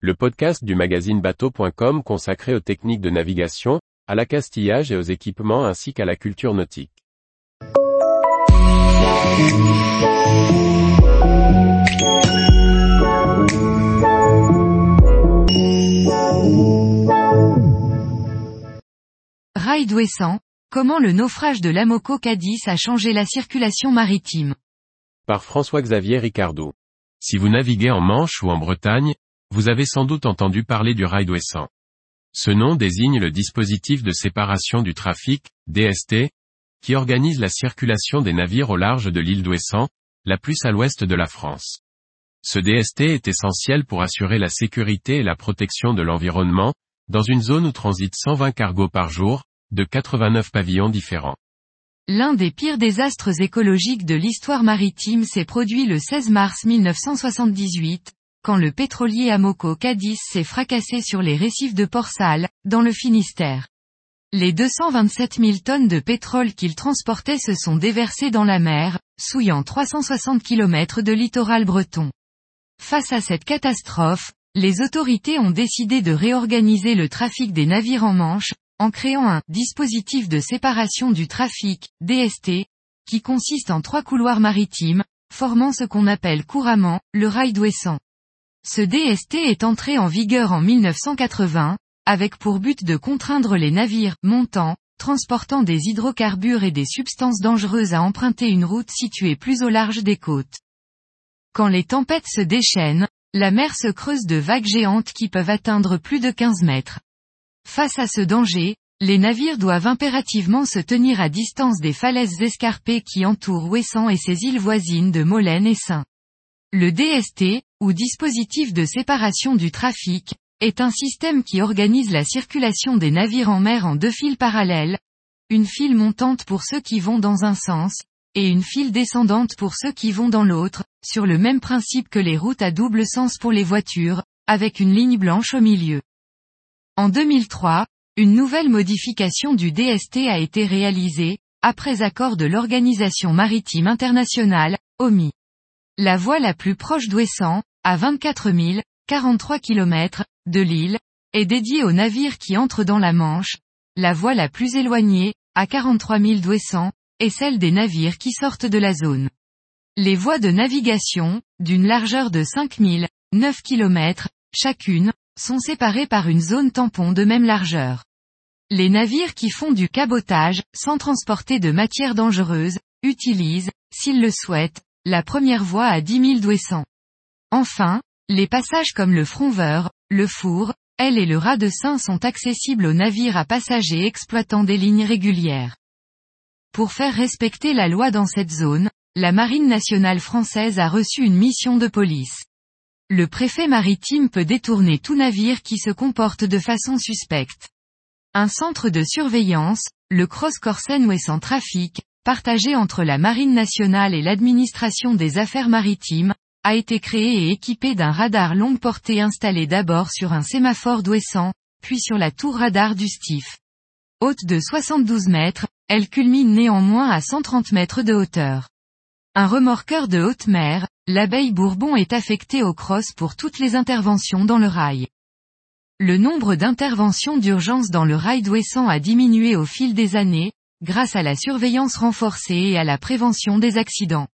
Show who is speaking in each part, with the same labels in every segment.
Speaker 1: le podcast du magazine bateau.com consacré aux techniques de navigation, à l'accastillage et aux équipements ainsi qu'à la culture nautique.
Speaker 2: Rail Ouessant, comment le naufrage de l'Amoco Cadiz a changé la circulation maritime?
Speaker 1: Par François-Xavier Ricardou.
Speaker 3: Si vous naviguez en Manche ou en Bretagne, vous avez sans doute entendu parler du rail d'Ouessant. Ce nom désigne le dispositif de séparation du trafic, DST, qui organise la circulation des navires au large de l'île d'Ouessant, la plus à l'ouest de la France. Ce DST est essentiel pour assurer la sécurité et la protection de l'environnement, dans une zone où transitent 120 cargos par jour, de 89 pavillons différents.
Speaker 2: L'un des pires désastres écologiques de l'histoire maritime s'est produit le 16 mars 1978, quand le pétrolier Amoco Cadiz s'est fracassé sur les récifs de Port-Salle, dans le Finistère. Les 227 000 tonnes de pétrole qu'il transportait se sont déversées dans la mer, souillant 360 km de littoral breton. Face à cette catastrophe, les autorités ont décidé de réorganiser le trafic des navires en Manche, en créant un dispositif de séparation du trafic, DST, qui consiste en trois couloirs maritimes, formant ce qu'on appelle couramment, le rail d'Ouessant. Ce DST est entré en vigueur en 1980, avec pour but de contraindre les navires montants, transportant des hydrocarbures et des substances dangereuses à emprunter une route située plus au large des côtes. Quand les tempêtes se déchaînent, la mer se creuse de vagues géantes qui peuvent atteindre plus de 15 mètres. Face à ce danger, les navires doivent impérativement se tenir à distance des falaises escarpées qui entourent Ouessant et ses îles voisines de Molène et Saint. Le DST, ou dispositif de séparation du trafic, est un système qui organise la circulation des navires en mer en deux files parallèles, une file montante pour ceux qui vont dans un sens, et une file descendante pour ceux qui vont dans l'autre, sur le même principe que les routes à double sens pour les voitures, avec une ligne blanche au milieu. En 2003, une nouvelle modification du DST a été réalisée, après accord de l'Organisation maritime internationale, OMI. La voie la plus proche d'Ouessant, à 24 000, 43 km, de l'île, est dédiée aux navires qui entrent dans la Manche. La voie la plus éloignée, à 43 000 d'Ouessant, est celle des navires qui sortent de la zone. Les voies de navigation, d'une largeur de 5 000, 9 km, chacune, sont séparées par une zone tampon de même largeur. Les navires qui font du cabotage, sans transporter de matières dangereuses, utilisent, s'ils le souhaitent, la première voie à 10 000 d'Ouessant. Enfin, les passages comme le Fronveur, le Four, elle et le Rat de Saint sont accessibles aux navires à passagers exploitant des lignes régulières. Pour faire respecter la loi dans cette zone, la Marine nationale française a reçu une mission de police. Le préfet maritime peut détourner tout navire qui se comporte de façon suspecte. Un centre de surveillance, le Cross Corsen Ouessant Trafic, partagé entre la Marine nationale et l'administration des affaires maritimes, a été créé et équipé d'un radar longue portée installé d'abord sur un sémaphore d'Ouessant, puis sur la tour radar du Stif. Haute de 72 mètres, elle culmine néanmoins à 130 mètres de hauteur. Un remorqueur de haute mer, l'abeille Bourbon est affecté au cross pour toutes les interventions dans le rail. Le nombre d'interventions d'urgence dans le rail d'Ouessant a diminué au fil des années, grâce à la surveillance renforcée et à la prévention des accidents.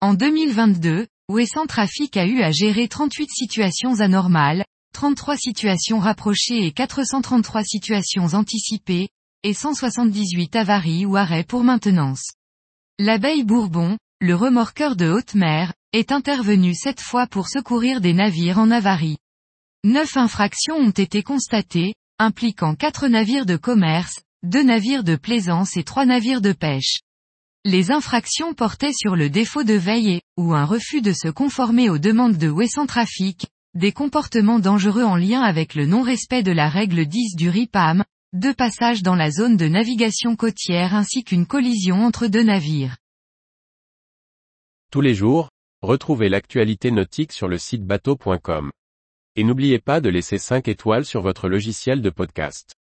Speaker 2: En 2022, Ouessant Trafic a eu à gérer 38 situations anormales, 33 situations rapprochées et 433 situations anticipées, et 178 avaries ou arrêts pour maintenance. L'abeille Bourbon, le remorqueur de haute mer, est intervenu cette fois pour secourir des navires en avarie. Neuf infractions ont été constatées, impliquant quatre navires de commerce, deux navires de plaisance et trois navires de pêche. Les infractions portaient sur le défaut de veille et, ou un refus de se conformer aux demandes de Wesson Trafic, des comportements dangereux en lien avec le non-respect de la règle 10 du RIPAM, deux passages dans la zone de navigation côtière ainsi qu'une collision entre deux navires.
Speaker 1: Tous les jours, retrouvez l'actualité nautique sur le site bateau.com. Et n'oubliez pas de laisser 5 étoiles sur votre logiciel de podcast.